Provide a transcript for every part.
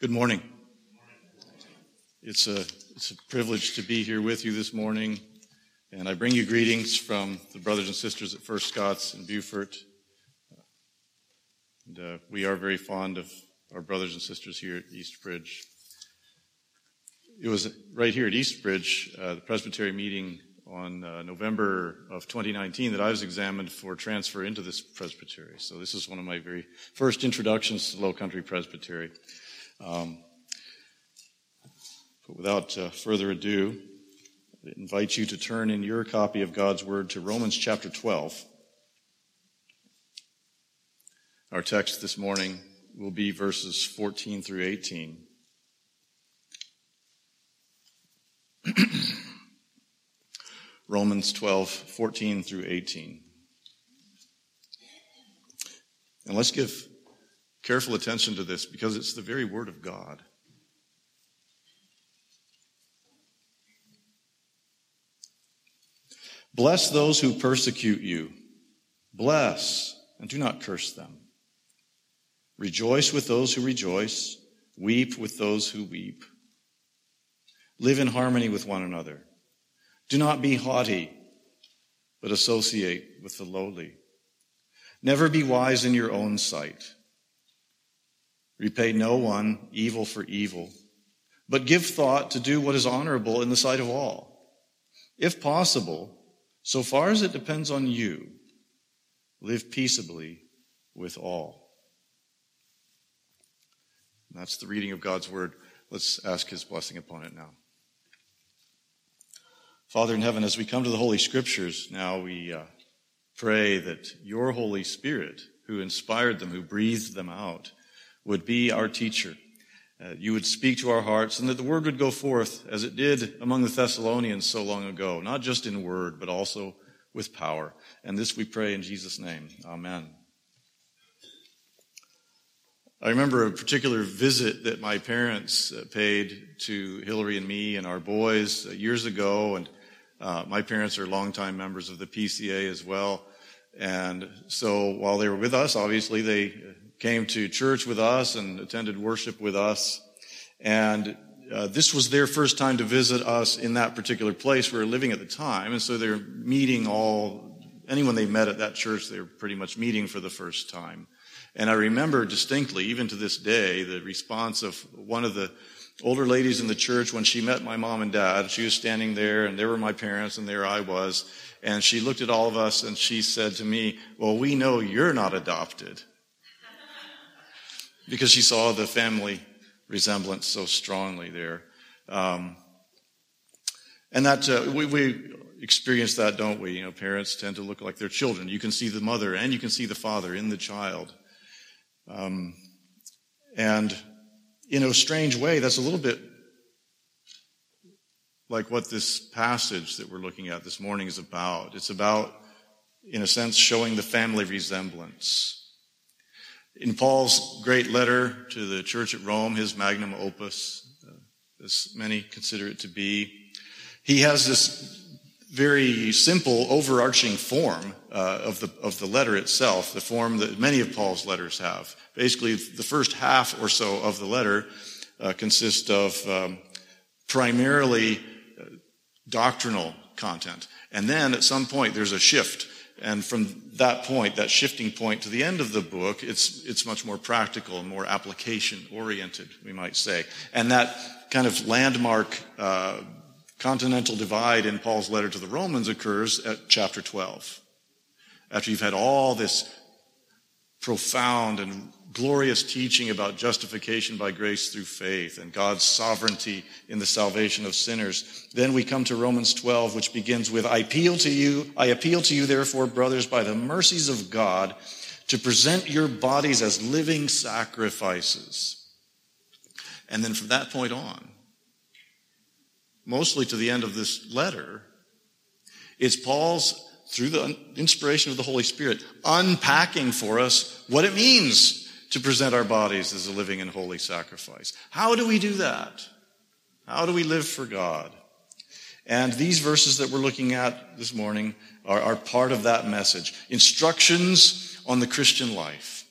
Good morning. It's a, it's a privilege to be here with you this morning, and I bring you greetings from the brothers and sisters at First Scots in Beaufort. And, uh, we are very fond of our brothers and sisters here at Eastbridge. It was right here at Eastbridge, uh, the Presbytery meeting on uh, November of 2019 that I was examined for transfer into this presbytery. So this is one of my very first introductions to Low Country Presbytery. Um, but without uh, further ado, I invite you to turn in your copy of God's Word to Romans chapter 12. Our text this morning will be verses 14 through 18. Romans 12, 14 through 18. And let's give careful attention to this because it's the very Word of God. Bless those who persecute you. Bless and do not curse them. Rejoice with those who rejoice. Weep with those who weep. Live in harmony with one another. Do not be haughty, but associate with the lowly. Never be wise in your own sight. Repay no one evil for evil, but give thought to do what is honorable in the sight of all. If possible, so far as it depends on you, live peaceably with all. And that's the reading of God's word. Let's ask his blessing upon it now. Father in heaven, as we come to the Holy Scriptures, now we uh, pray that your Holy Spirit, who inspired them, who breathed them out, would be our teacher. Uh, you would speak to our hearts and that the word would go forth as it did among the Thessalonians so long ago, not just in word, but also with power. And this we pray in Jesus' name. Amen. I remember a particular visit that my parents uh, paid to Hillary and me and our boys uh, years ago, and uh, my parents are longtime members of the PCA as well. And so while they were with us, obviously they came to church with us and attended worship with us. And uh, this was their first time to visit us in that particular place we were living at the time. And so they're meeting all, anyone they met at that church, they were pretty much meeting for the first time. And I remember distinctly, even to this day, the response of one of the older ladies in the church when she met my mom and dad. She was standing there and there were my parents and there I was. And she looked at all of us and she said to me, well, we know you're not adopted. Because she saw the family resemblance so strongly there. Um, and that, uh, we, we experience that, don't we? You know, parents tend to look like their children. You can see the mother and you can see the father in the child. Um, and in a strange way, that's a little bit like what this passage that we're looking at this morning is about. It's about, in a sense, showing the family resemblance. In Paul's great letter to the church at Rome, his magnum opus, uh, as many consider it to be, he has this very simple, overarching form uh, of the of the letter itself, the form that many of Paul's letters have. Basically, the first half or so of the letter uh, consists of um, primarily uh, doctrinal content, and then at some point there's a shift, and from that point, that shifting point to the end of the book, it's it's much more practical and more application oriented, we might say, and that kind of landmark. Uh, continental divide in Paul's letter to the Romans occurs at chapter 12. After you've had all this profound and glorious teaching about justification by grace through faith and God's sovereignty in the salvation of sinners. Then we come to Romans 12, which begins with, I appeal to you, I appeal to you, therefore, brothers, by the mercies of God, to present your bodies as living sacrifices. And then from that point on, mostly to the end of this letter, is Paul's, through the inspiration of the Holy Spirit, unpacking for us what it means to present our bodies as a living and holy sacrifice. How do we do that? How do we live for God? And these verses that we're looking at this morning are, are part of that message. Instructions on the Christian life.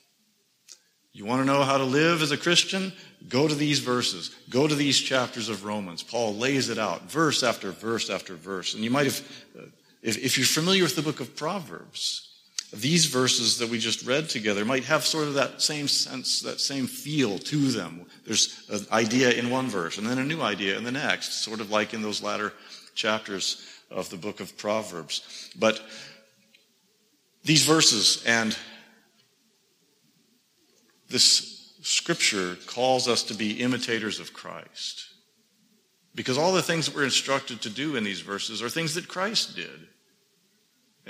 You want to know how to live as a Christian? Go to these verses. Go to these chapters of Romans. Paul lays it out, verse after verse after verse. And you might have, uh, if, if you're familiar with the book of Proverbs, these verses that we just read together might have sort of that same sense, that same feel to them. There's an idea in one verse and then a new idea in the next, sort of like in those latter chapters of the book of Proverbs. But these verses and this scripture calls us to be imitators of Christ. Because all the things that we're instructed to do in these verses are things that Christ did.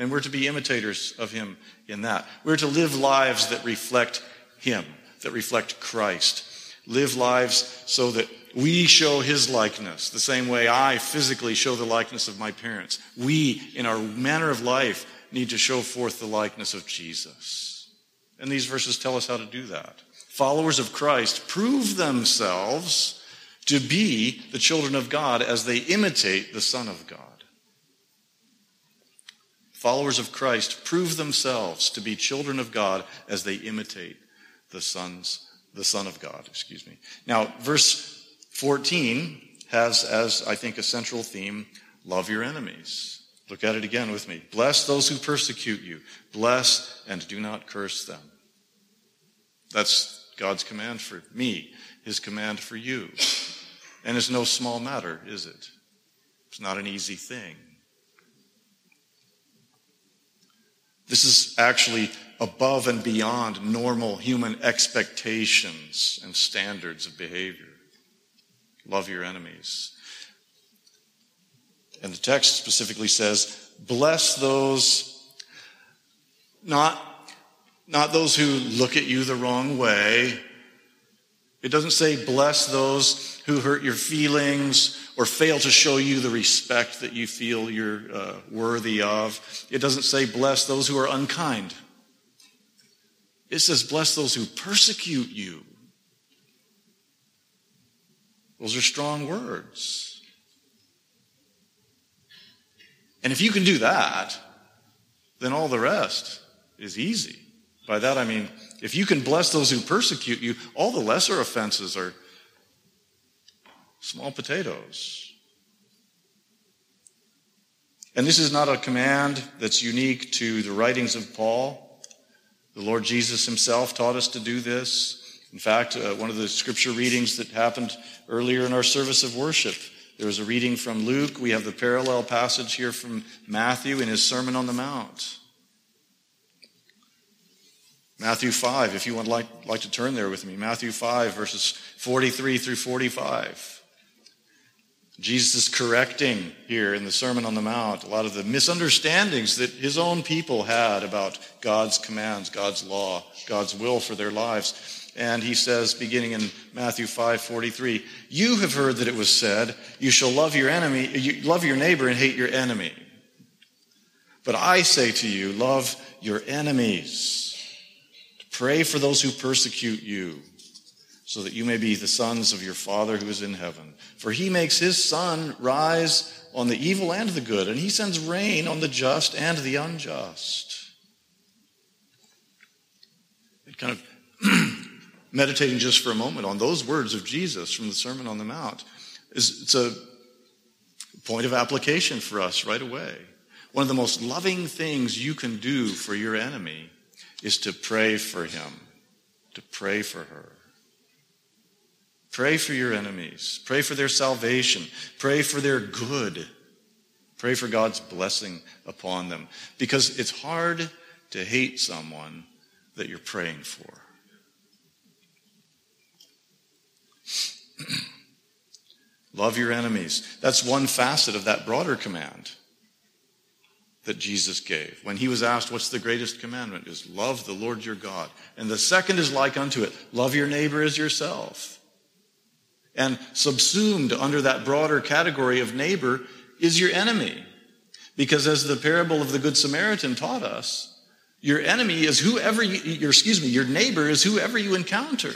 And we're to be imitators of him in that. We're to live lives that reflect him, that reflect Christ. Live lives so that we show his likeness, the same way I physically show the likeness of my parents. We, in our manner of life, need to show forth the likeness of Jesus. And these verses tell us how to do that. Followers of Christ prove themselves to be the children of God as they imitate the Son of God. Followers of Christ prove themselves to be children of God as they imitate the sons, the Son of God, excuse me. Now, verse 14 has as I think a central theme, love your enemies. Look at it again with me. Bless those who persecute you. Bless and do not curse them. That's God's command for me, his command for you. And it's no small matter, is it? It's not an easy thing. This is actually above and beyond normal human expectations and standards of behavior. Love your enemies. And the text specifically says, bless those, not, not those who look at you the wrong way. It doesn't say bless those who hurt your feelings or fail to show you the respect that you feel you're uh, worthy of. It doesn't say, bless those who are unkind. It says, bless those who persecute you. Those are strong words. And if you can do that, then all the rest is easy. By that I mean, if you can bless those who persecute you, all the lesser offenses are small potatoes. And this is not a command that's unique to the writings of Paul. The Lord Jesus himself taught us to do this. In fact, uh, one of the scripture readings that happened earlier in our service of worship, there was a reading from Luke. We have the parallel passage here from Matthew in his Sermon on the Mount. Matthew 5, if you would like, like to turn there with me. Matthew 5, verses 43 through 45. Jesus is correcting here in the Sermon on the Mount a lot of the misunderstandings that his own people had about God's commands, God's law, God's will for their lives. And he says, beginning in Matthew 5 43, You have heard that it was said, You shall love your enemy, you love your neighbor and hate your enemy. But I say to you, love your enemies. Pray for those who persecute you so that you may be the sons of your Father who is in heaven. For he makes his sun rise on the evil and the good, and he sends rain on the just and the unjust. And kind of meditating just for a moment on those words of Jesus from the Sermon on the Mount is it's a point of application for us right away. One of the most loving things you can do for your enemy is to pray for him, to pray for her. Pray for your enemies. Pray for their salvation. Pray for their good. Pray for God's blessing upon them. Because it's hard to hate someone that you're praying for. Love your enemies. That's one facet of that broader command that Jesus gave. When he was asked, What's the greatest commandment? is love the Lord your God. And the second is like unto it love your neighbor as yourself. And subsumed under that broader category of neighbor is your enemy. Because as the parable of the Good Samaritan taught us, your enemy is whoever you, your, excuse me, your neighbor is whoever you encounter.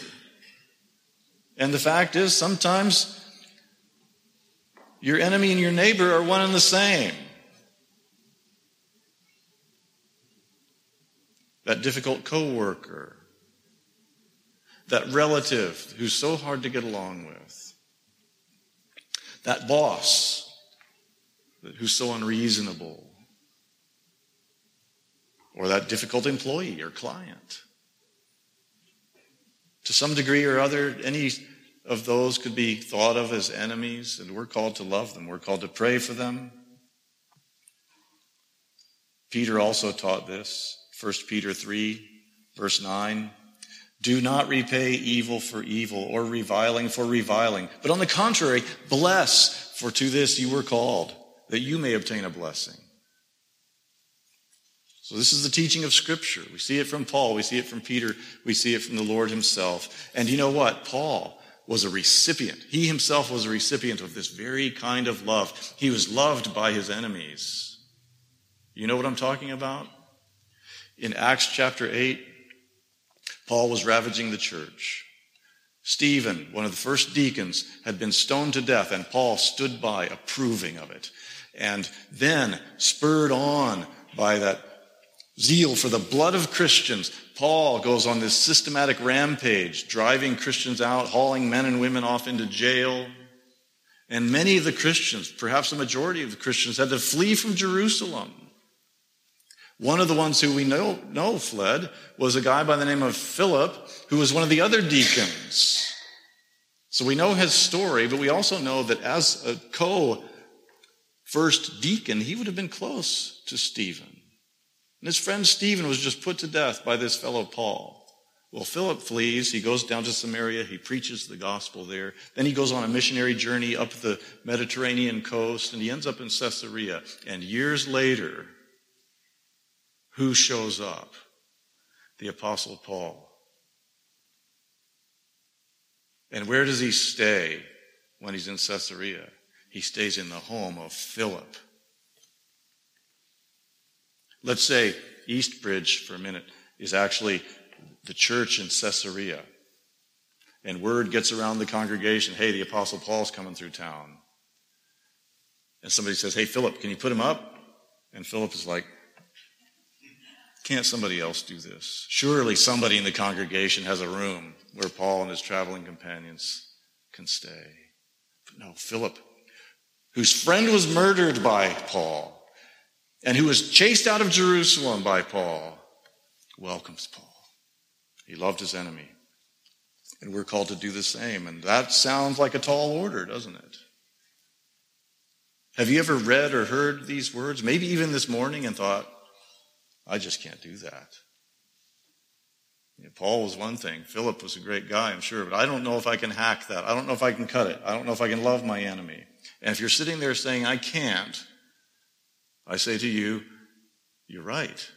And the fact is, sometimes your enemy and your neighbor are one and the same. That difficult coworker, that relative who's so hard to get along with, that boss who's so unreasonable, or that difficult employee or client. To some degree or other, any of those could be thought of as enemies, and we're called to love them. We're called to pray for them. Peter also taught this. 1 Peter 3, verse 9. Do not repay evil for evil or reviling for reviling, but on the contrary, bless, for to this you were called, that you may obtain a blessing. So this is the teaching of Scripture. We see it from Paul, we see it from Peter, we see it from the Lord himself. And you know what? Paul was a recipient. He himself was a recipient of this very kind of love. He was loved by his enemies. You know what I'm talking about? In Acts chapter 8, Paul was ravaging the church. Stephen, one of the first deacons, had been stoned to death, and Paul stood by approving of it. And then, spurred on by that zeal for the blood of Christians, Paul goes on this systematic rampage, driving Christians out, hauling men and women off into jail. And many of the Christians, perhaps the majority of the Christians, had to flee from Jerusalem. One of the ones who we know, know fled was a guy by the name of Philip, who was one of the other deacons. So we know his story, but we also know that as a co first deacon, he would have been close to Stephen. And his friend Stephen was just put to death by this fellow Paul. Well, Philip flees. He goes down to Samaria. He preaches the gospel there. Then he goes on a missionary journey up the Mediterranean coast and he ends up in Caesarea. And years later, who shows up? The apostle Paul. And where does he stay when he's in Caesarea? He stays in the home of Philip. Let's say Eastbridge, for a minute, is actually the church in Caesarea. And word gets around the congregation, hey, the Apostle Paul's coming through town. And somebody says, hey, Philip, can you put him up? And Philip is like, can't somebody else do this? Surely somebody in the congregation has a room where Paul and his traveling companions can stay. But no, Philip, whose friend was murdered by Paul, and who was chased out of Jerusalem by Paul, welcomes Paul. He loved his enemy. And we're called to do the same. And that sounds like a tall order, doesn't it? Have you ever read or heard these words, maybe even this morning, and thought, I just can't do that? You know, Paul was one thing. Philip was a great guy, I'm sure, but I don't know if I can hack that. I don't know if I can cut it. I don't know if I can love my enemy. And if you're sitting there saying, I can't, I say to you, you're right.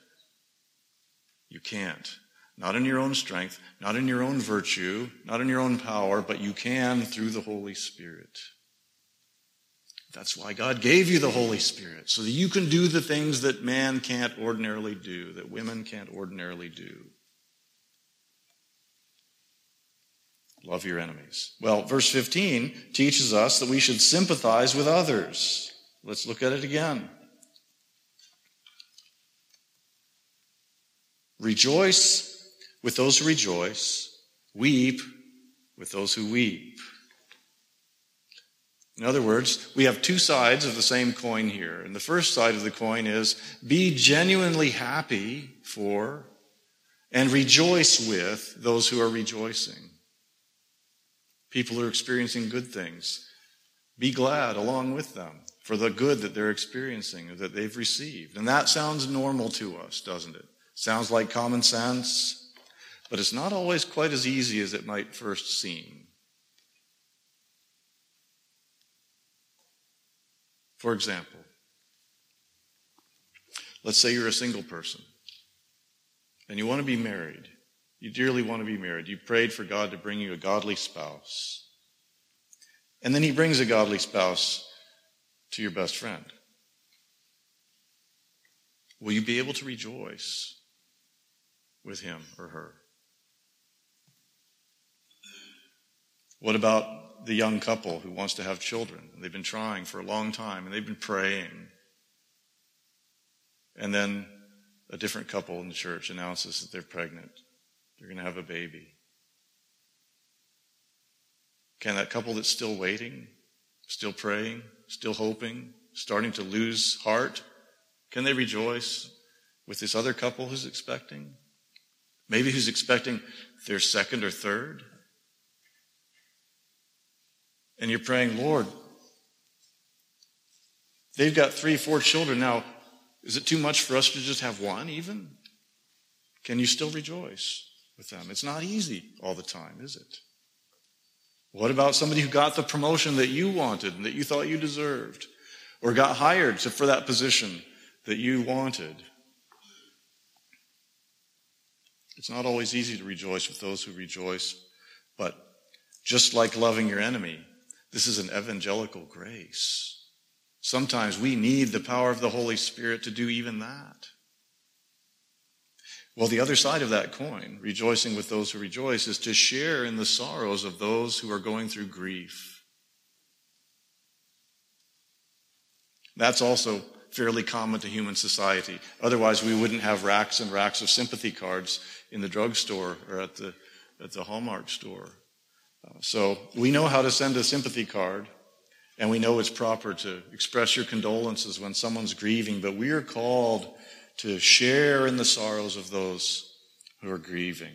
You can't. Not in your own strength, not in your own virtue, not in your own power, but you can through the Holy Spirit. That's why God gave you the Holy Spirit, so that you can do the things that man can't ordinarily do, that women can't ordinarily do. Love your enemies. Well, verse 15 teaches us that we should sympathize with others. Let's look at it again. Rejoice with those who rejoice, weep with those who weep. In other words, we have two sides of the same coin here. And the first side of the coin is be genuinely happy for and rejoice with those who are rejoicing. People are experiencing good things. Be glad along with them for the good that they're experiencing, or that they've received. And that sounds normal to us, doesn't it? Sounds like common sense, but it's not always quite as easy as it might first seem. For example, let's say you're a single person and you want to be married. You dearly want to be married. You prayed for God to bring you a godly spouse. And then he brings a godly spouse to your best friend. Will you be able to rejoice with him or her? What about the young couple who wants to have children? They've been trying for a long time and they've been praying. And then a different couple in the church announces that they're pregnant. They're going to have a baby. Can that couple that's still waiting, still praying, still hoping, starting to lose heart, can they rejoice with this other couple who's expecting? Maybe who's expecting their second or third? And you're praying, Lord, they've got three, four children now. Is it too much for us to just have one, even? Can you still rejoice with them? It's not easy all the time, is it? What about somebody who got the promotion that you wanted and that you thought you deserved? Or got hired for that position that you wanted? It's not always easy to rejoice with those who rejoice, but just like loving your enemy, this is an evangelical grace. Sometimes we need the power of the Holy Spirit to do even that. Well, the other side of that coin, rejoicing with those who rejoice, is to share in the sorrows of those who are going through grief. That's also fairly common to human society. Otherwise, we wouldn't have racks and racks of sympathy cards in the drugstore or at the, at the Hallmark store. So we know how to send a sympathy card, and we know it's proper to express your condolences when someone's grieving, but we are called to share in the sorrows of those who are grieving.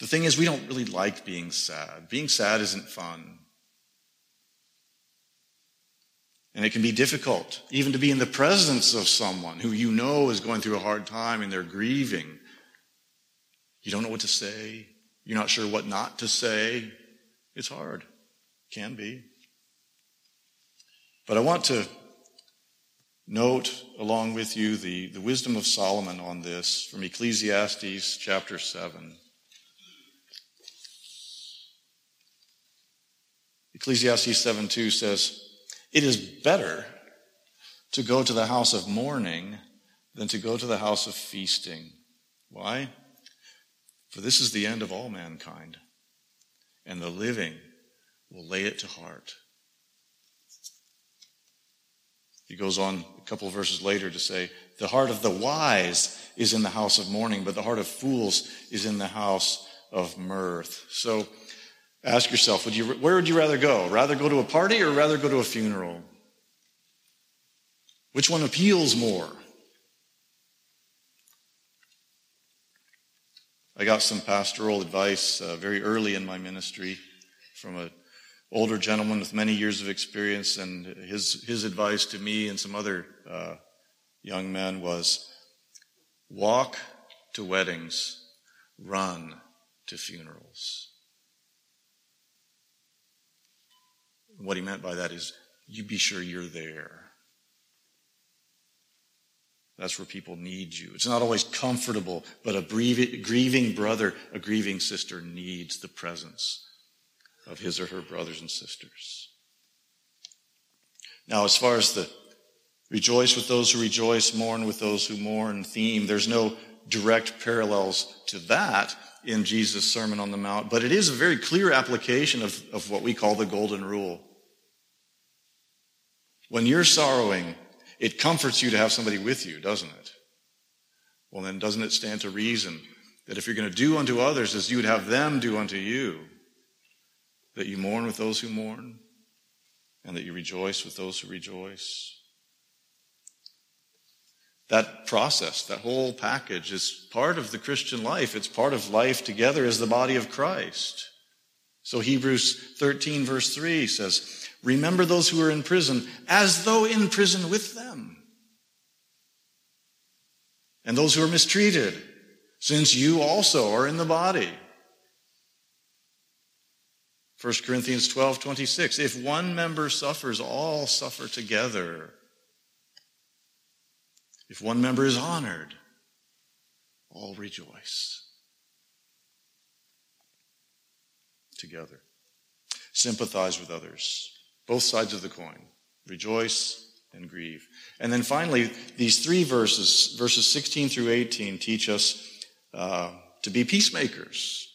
The thing is, we don't really like being sad. Being sad isn't fun. And it can be difficult, even to be in the presence of someone who you know is going through a hard time and they're grieving. You don't know what to say. You're not sure what not to say. It's hard. Can be. But I want to note along with you the, the wisdom of Solomon on this from Ecclesiastes chapter 7. Ecclesiastes 7 2 says, It is better to go to the house of mourning than to go to the house of feasting. Why? For this is the end of all mankind, and the living will lay it to heart. He goes on a couple verses later to say, The heart of the wise is in the house of mourning, but the heart of fools is in the house of mirth. So ask yourself, would you, where would you rather go? Rather go to a party or rather go to a funeral? Which one appeals more? I got some pastoral advice uh, very early in my ministry from an older gentleman with many years of experience, and his, his advice to me and some other uh, young men was walk to weddings, run to funerals. what he meant by that is you be sure you're there. That's where people need you. It's not always comfortable, but a grieving brother, a grieving sister needs the presence of his or her brothers and sisters. Now, as far as the rejoice with those who rejoice, mourn with those who mourn theme, there's no direct parallels to that in Jesus' Sermon on the Mount, but it is a very clear application of, of what we call the golden rule. When you're sorrowing, it comforts you to have somebody with you, doesn't it? Well, then doesn't it stand to reason that if you're going to do unto others as you would have them do unto you, that you mourn with those who mourn, and that you rejoice with those who rejoice. That process, that whole package is part of the Christian life. It's part of life together as the body of Christ. So Hebrews 13 verse 3 says, remember those who are in prison as though in prison with them. And those who are mistreated, since you also are in the body. 1 Corinthians 12, 26. If one member suffers, all suffer together. If one member is honored, all rejoice together. Sympathize with others. Both sides of the coin. Rejoice and grieve. And then finally, these three verses, verses 16 through 18, teach us uh, to be peacemakers.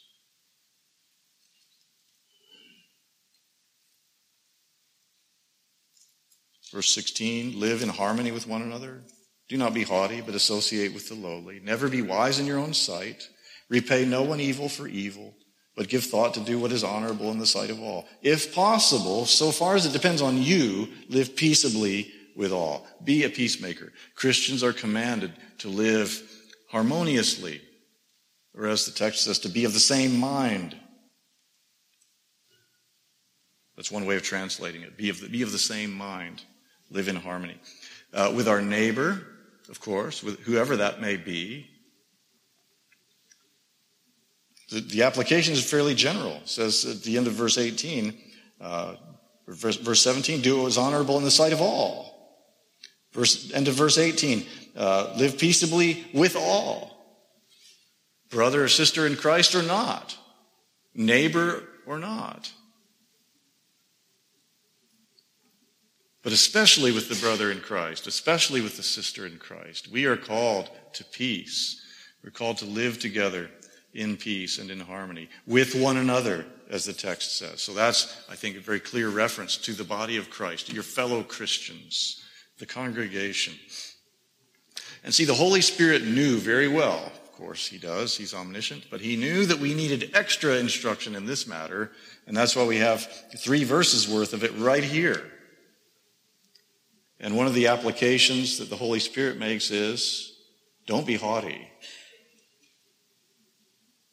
Verse 16, live in harmony with one another. Do not be haughty, but associate with the lowly. Never be wise in your own sight. Repay no one evil for evil. But give thought to do what is honorable in the sight of all. If possible, so far as it depends on you, live peaceably with all. Be a peacemaker. Christians are commanded to live harmoniously, or as the text says, to be of the same mind. That's one way of translating it. Be of the, be of the same mind. Live in harmony. Uh, with our neighbor, of course, with whoever that may be, the, the application is fairly general. It says at the end of verse 18, uh, verse, verse 17, do what is honorable in the sight of all. Verse, end of verse 18, uh, live peaceably with all. Brother or sister in Christ or not. Neighbor or not. But especially with the brother in Christ, especially with the sister in Christ, we are called to peace. We're called to live together in peace and in harmony with one another, as the text says. So that's, I think, a very clear reference to the body of Christ, your fellow Christians, the congregation. And see, the Holy Spirit knew very well, of course he does, he's omniscient, but he knew that we needed extra instruction in this matter, and that's why we have three verses worth of it right here. And one of the applications that the Holy Spirit makes is don't be haughty.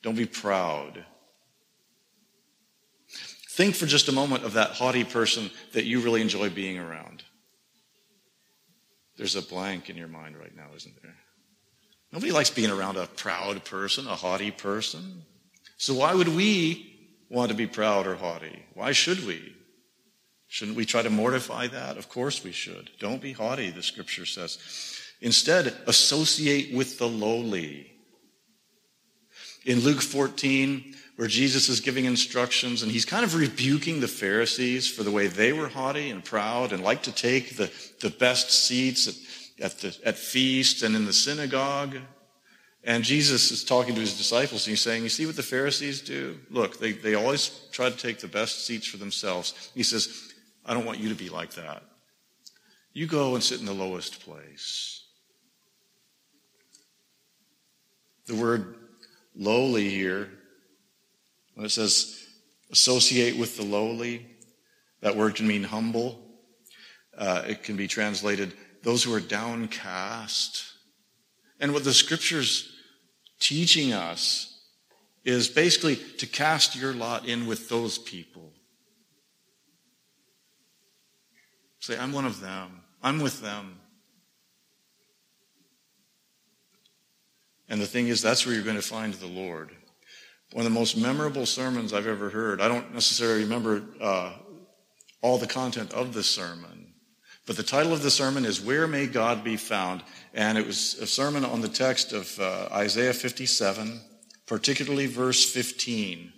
Don't be proud. Think for just a moment of that haughty person that you really enjoy being around. There's a blank in your mind right now, isn't there? Nobody likes being around a proud person, a haughty person. So why would we want to be proud or haughty? Why should we? Shouldn't we try to mortify that? Of course we should. Don't be haughty, the scripture says. Instead, associate with the lowly. In Luke 14, where Jesus is giving instructions and he's kind of rebuking the Pharisees for the way they were haughty and proud and liked to take the, the best seats at, at, the, at feasts and in the synagogue. And Jesus is talking to his disciples and he's saying, You see what the Pharisees do? Look, they, they always try to take the best seats for themselves. He says, I don't want you to be like that. You go and sit in the lowest place. The word lowly here, when it says associate with the lowly, that word can mean humble. Uh, it can be translated those who are downcast. And what the scripture's teaching us is basically to cast your lot in with those people. Say, I'm one of them. I'm with them. And the thing is, that's where you're going to find the Lord. One of the most memorable sermons I've ever heard. I don't necessarily remember uh, all the content of the sermon, but the title of the sermon is Where May God Be Found? And it was a sermon on the text of uh, Isaiah 57, particularly verse 15,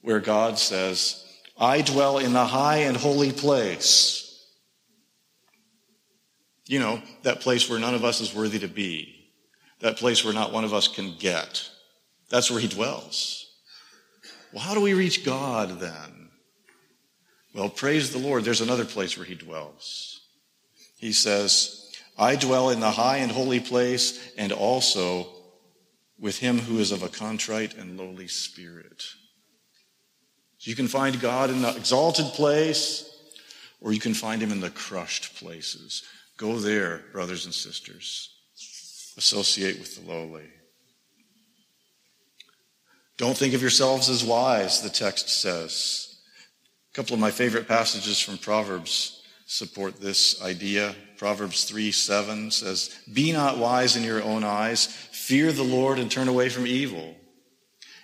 where God says, I dwell in the high and holy place. You know, that place where none of us is worthy to be that place where not one of us can get. That's where he dwells. Well, how do we reach God then? Well, praise the Lord. There's another place where he dwells. He says, I dwell in the high and holy place and also with him who is of a contrite and lowly spirit. So you can find God in the exalted place or you can find him in the crushed places. Go there, brothers and sisters associate with the lowly. Don't think of yourselves as wise, the text says. A couple of my favorite passages from Proverbs support this idea. Proverbs 3 7 says, Be not wise in your own eyes, fear the Lord and turn away from evil.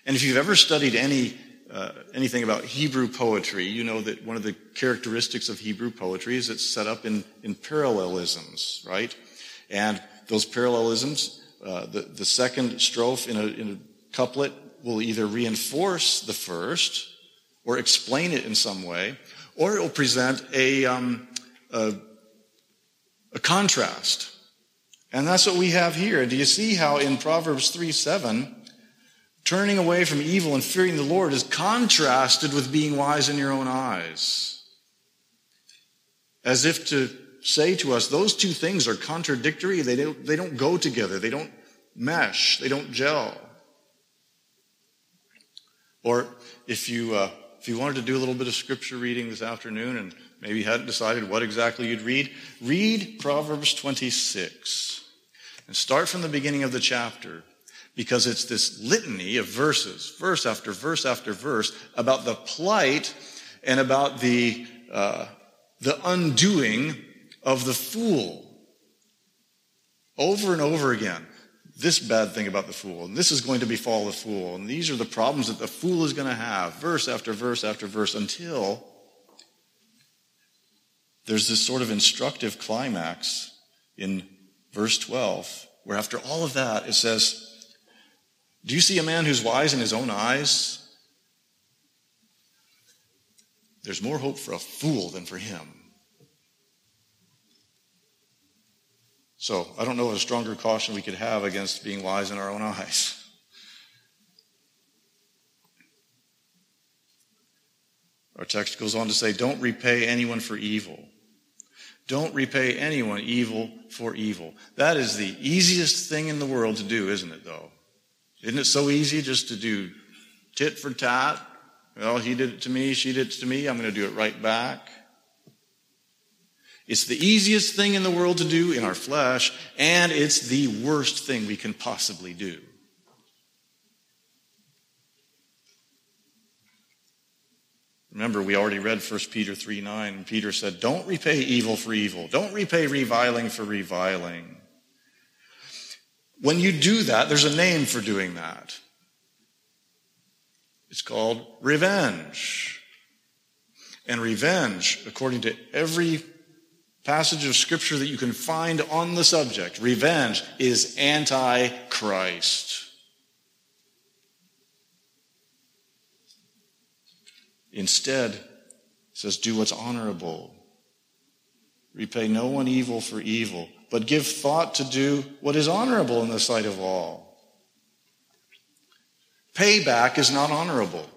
And if you've ever studied any uh, anything about Hebrew poetry, you know that one of the characteristics of Hebrew poetry is it's set up in, in parallelisms, right? And those parallelisms, uh, the, the second strophe in a, in a couplet will either reinforce the first or explain it in some way, or it will present a, um, a, a contrast. And that's what we have here. Do you see how in Proverbs 3 7, turning away from evil and fearing the Lord is contrasted with being wise in your own eyes? As if to say to us those two things are contradictory. They don't, they don't go together. They don't mesh. They don't gel. Or if you, uh, if you wanted to do a little bit of scripture reading this afternoon and maybe hadn't decided what exactly you'd read, read Proverbs 26 and start from the beginning of the chapter because it's this litany of verses, verse after verse after verse, about the plight and about the, uh, the undoing of the fool. Over and over again this bad thing about the fool, and this is going to befall the fool, and these are the problems that the fool is going to have, verse after verse after verse, until there's this sort of instructive climax in verse 12, where after all of that, it says, Do you see a man who's wise in his own eyes? There's more hope for a fool than for him. So I don't know what a stronger caution we could have against being wise in our own eyes. Our text goes on to say, Don't repay anyone for evil. Don't repay anyone evil for evil. That is the easiest thing in the world to do, isn't it, though? Isn't it so easy just to do tit for tat? Well, he did it to me, she did it to me, I'm going to do it right back. It's the easiest thing in the world to do in our flesh, and it's the worst thing we can possibly do. Remember, we already read 1 Peter 3 9, and Peter said, Don't repay evil for evil. Don't repay reviling for reviling. When you do that, there's a name for doing that. It's called revenge. And revenge, according to every passage of scripture that you can find on the subject, revenge, is anti Christ. Instead, it says, do what's honorable. Repay no one evil for evil, but give thought to do what is honorable in the sight of all. Payback is not honorable.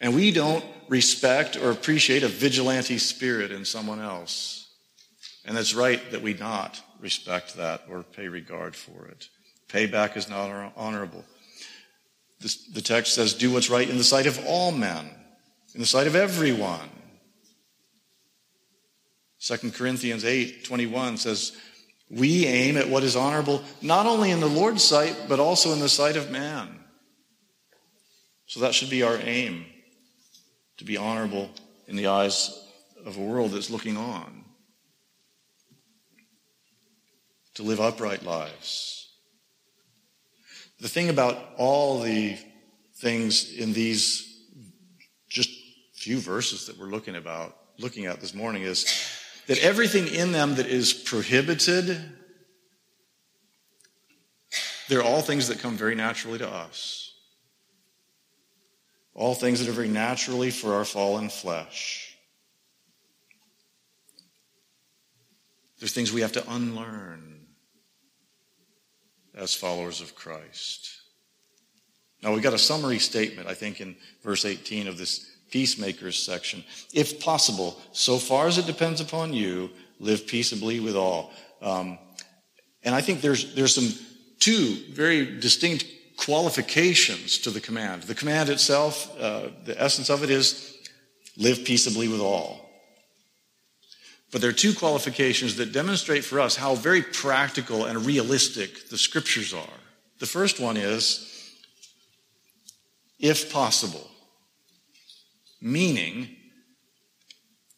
And we don't respect or appreciate a vigilante spirit in someone else. And it's right that we not respect that or pay regard for it. Payback is not honorable. the text says, do what's right in the sight of all men, in the sight of everyone. 2 Corinthians 8 21 says, We aim at what is honorable not only in the Lord's sight, but also in the sight of man. So that should be our aim to be honorable in the eyes of a world that's looking on, to live upright lives. The thing about all the things in these just few verses that we're looking about looking at this morning is that everything in them that is prohibited they're all things that come very naturally to us all things that are very naturally for our fallen flesh. There's things we have to unlearn as followers of Christ. Now, we've got a summary statement, I think, in verse 18 of this peacemakers section. If possible, so far as it depends upon you, live peaceably with all. Um, and I think there's, there's some two very distinct qualifications to the command. The command itself, uh, the essence of it is live peaceably with all. But there are two qualifications that demonstrate for us how very practical and realistic the scriptures are. The first one is, if possible, meaning,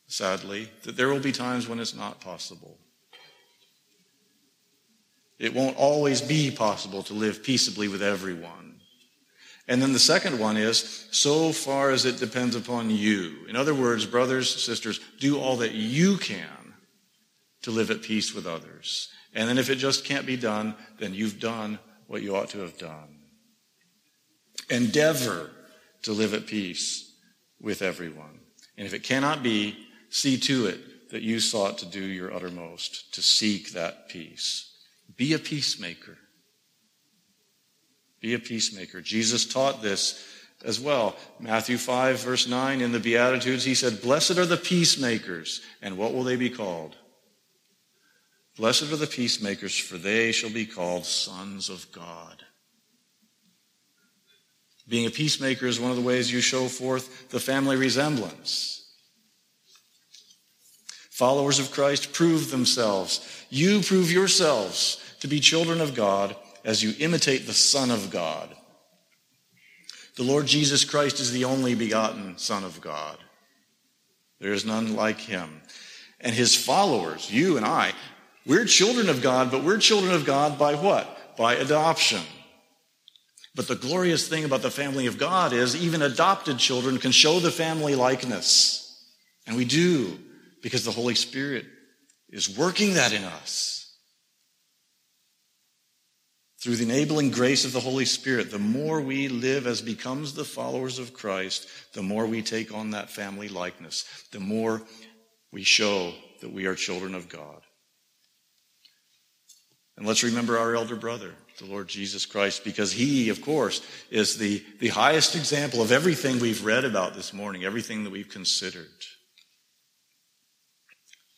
sadly, that there will be times when it's not possible. It won't always be possible to live peaceably with everyone. And then the second one is, so far as it depends upon you. In other words, brothers, sisters, do all that you can to live at peace with others. And then if it just can't be done, then you've done what you ought to have done. Endeavor to live at peace with everyone. And if it cannot be, see to it that you sought to do your uttermost to seek that peace. Be a peacemaker. Be a peacemaker. Jesus taught this as well. Matthew 5, verse 9, in the Beatitudes, he said, Blessed are the peacemakers, and what will they be called? Blessed are the peacemakers, for they shall be called sons of God. Being a peacemaker is one of the ways you show forth the family resemblance. Followers of Christ prove themselves. You prove yourselves to be children of God as you imitate the Son of God. The Lord Jesus Christ is the only begotten Son of God. There is none like him. And his followers, you and I, we're children of God, but we're children of God by what? By adoption. But the glorious thing about the family of God is even adopted children can show the family likeness. And we do because the Holy Spirit is working that in us. Through the enabling grace of the Holy Spirit, the more we live as becomes the followers of Christ, the more we take on that family likeness, the more we show that we are children of God. And let's remember our elder brother, the Lord Jesus Christ, because he, of course, is the, the highest example of everything we've read about this morning, everything that we've considered.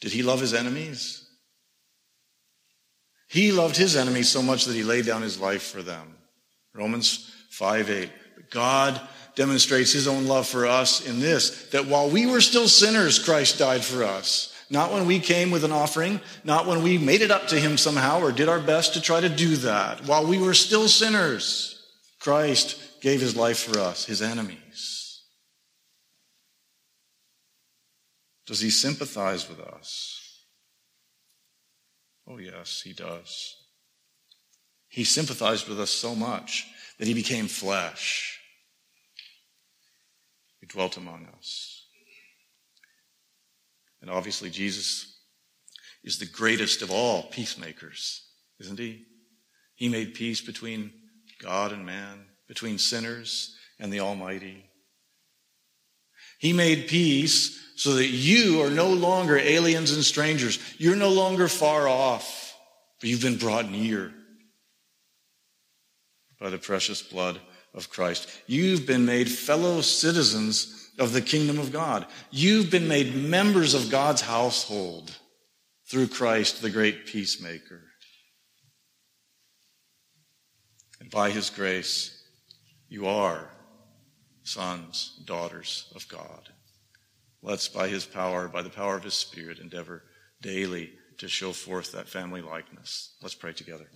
Did he love his enemies? He loved his enemies so much that he laid down his life for them. Romans 5 8. But God demonstrates his own love for us in this that while we were still sinners, Christ died for us. Not when we came with an offering, not when we made it up to him somehow or did our best to try to do that. While we were still sinners, Christ gave his life for us, his enemies. Does he sympathize with us? Oh, yes, he does. He sympathized with us so much that he became flesh. He dwelt among us. And obviously, Jesus is the greatest of all peacemakers, isn't he? He made peace between God and man, between sinners and the Almighty. He made peace so that you are no longer aliens and strangers. You're no longer far off, but you've been brought near by the precious blood of Christ. You've been made fellow citizens of the kingdom of God. You've been made members of God's household through Christ, the great peacemaker. And by his grace, you are sons, daughters of God. Let's, by his power, by the power of his Spirit, endeavor daily to show forth that family likeness. Let's pray together.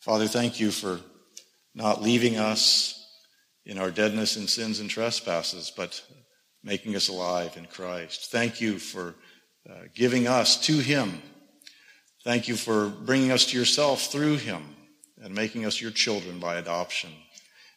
Father, thank you for not leaving us in our deadness in sins and trespasses, but making us alive in Christ. Thank you for uh, giving us to him. Thank you for bringing us to yourself through him and making us your children by adoption.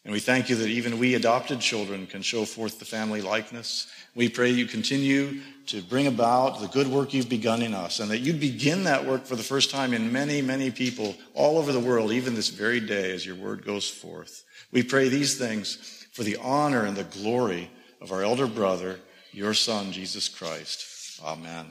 And we thank you that even we adopted children can show forth the family likeness. We pray you continue to bring about the good work you've begun in us and that you begin that work for the first time in many, many people all over the world, even this very day as your word goes forth. We pray these things for the honor and the glory of our elder brother, your son, Jesus Christ. Amen.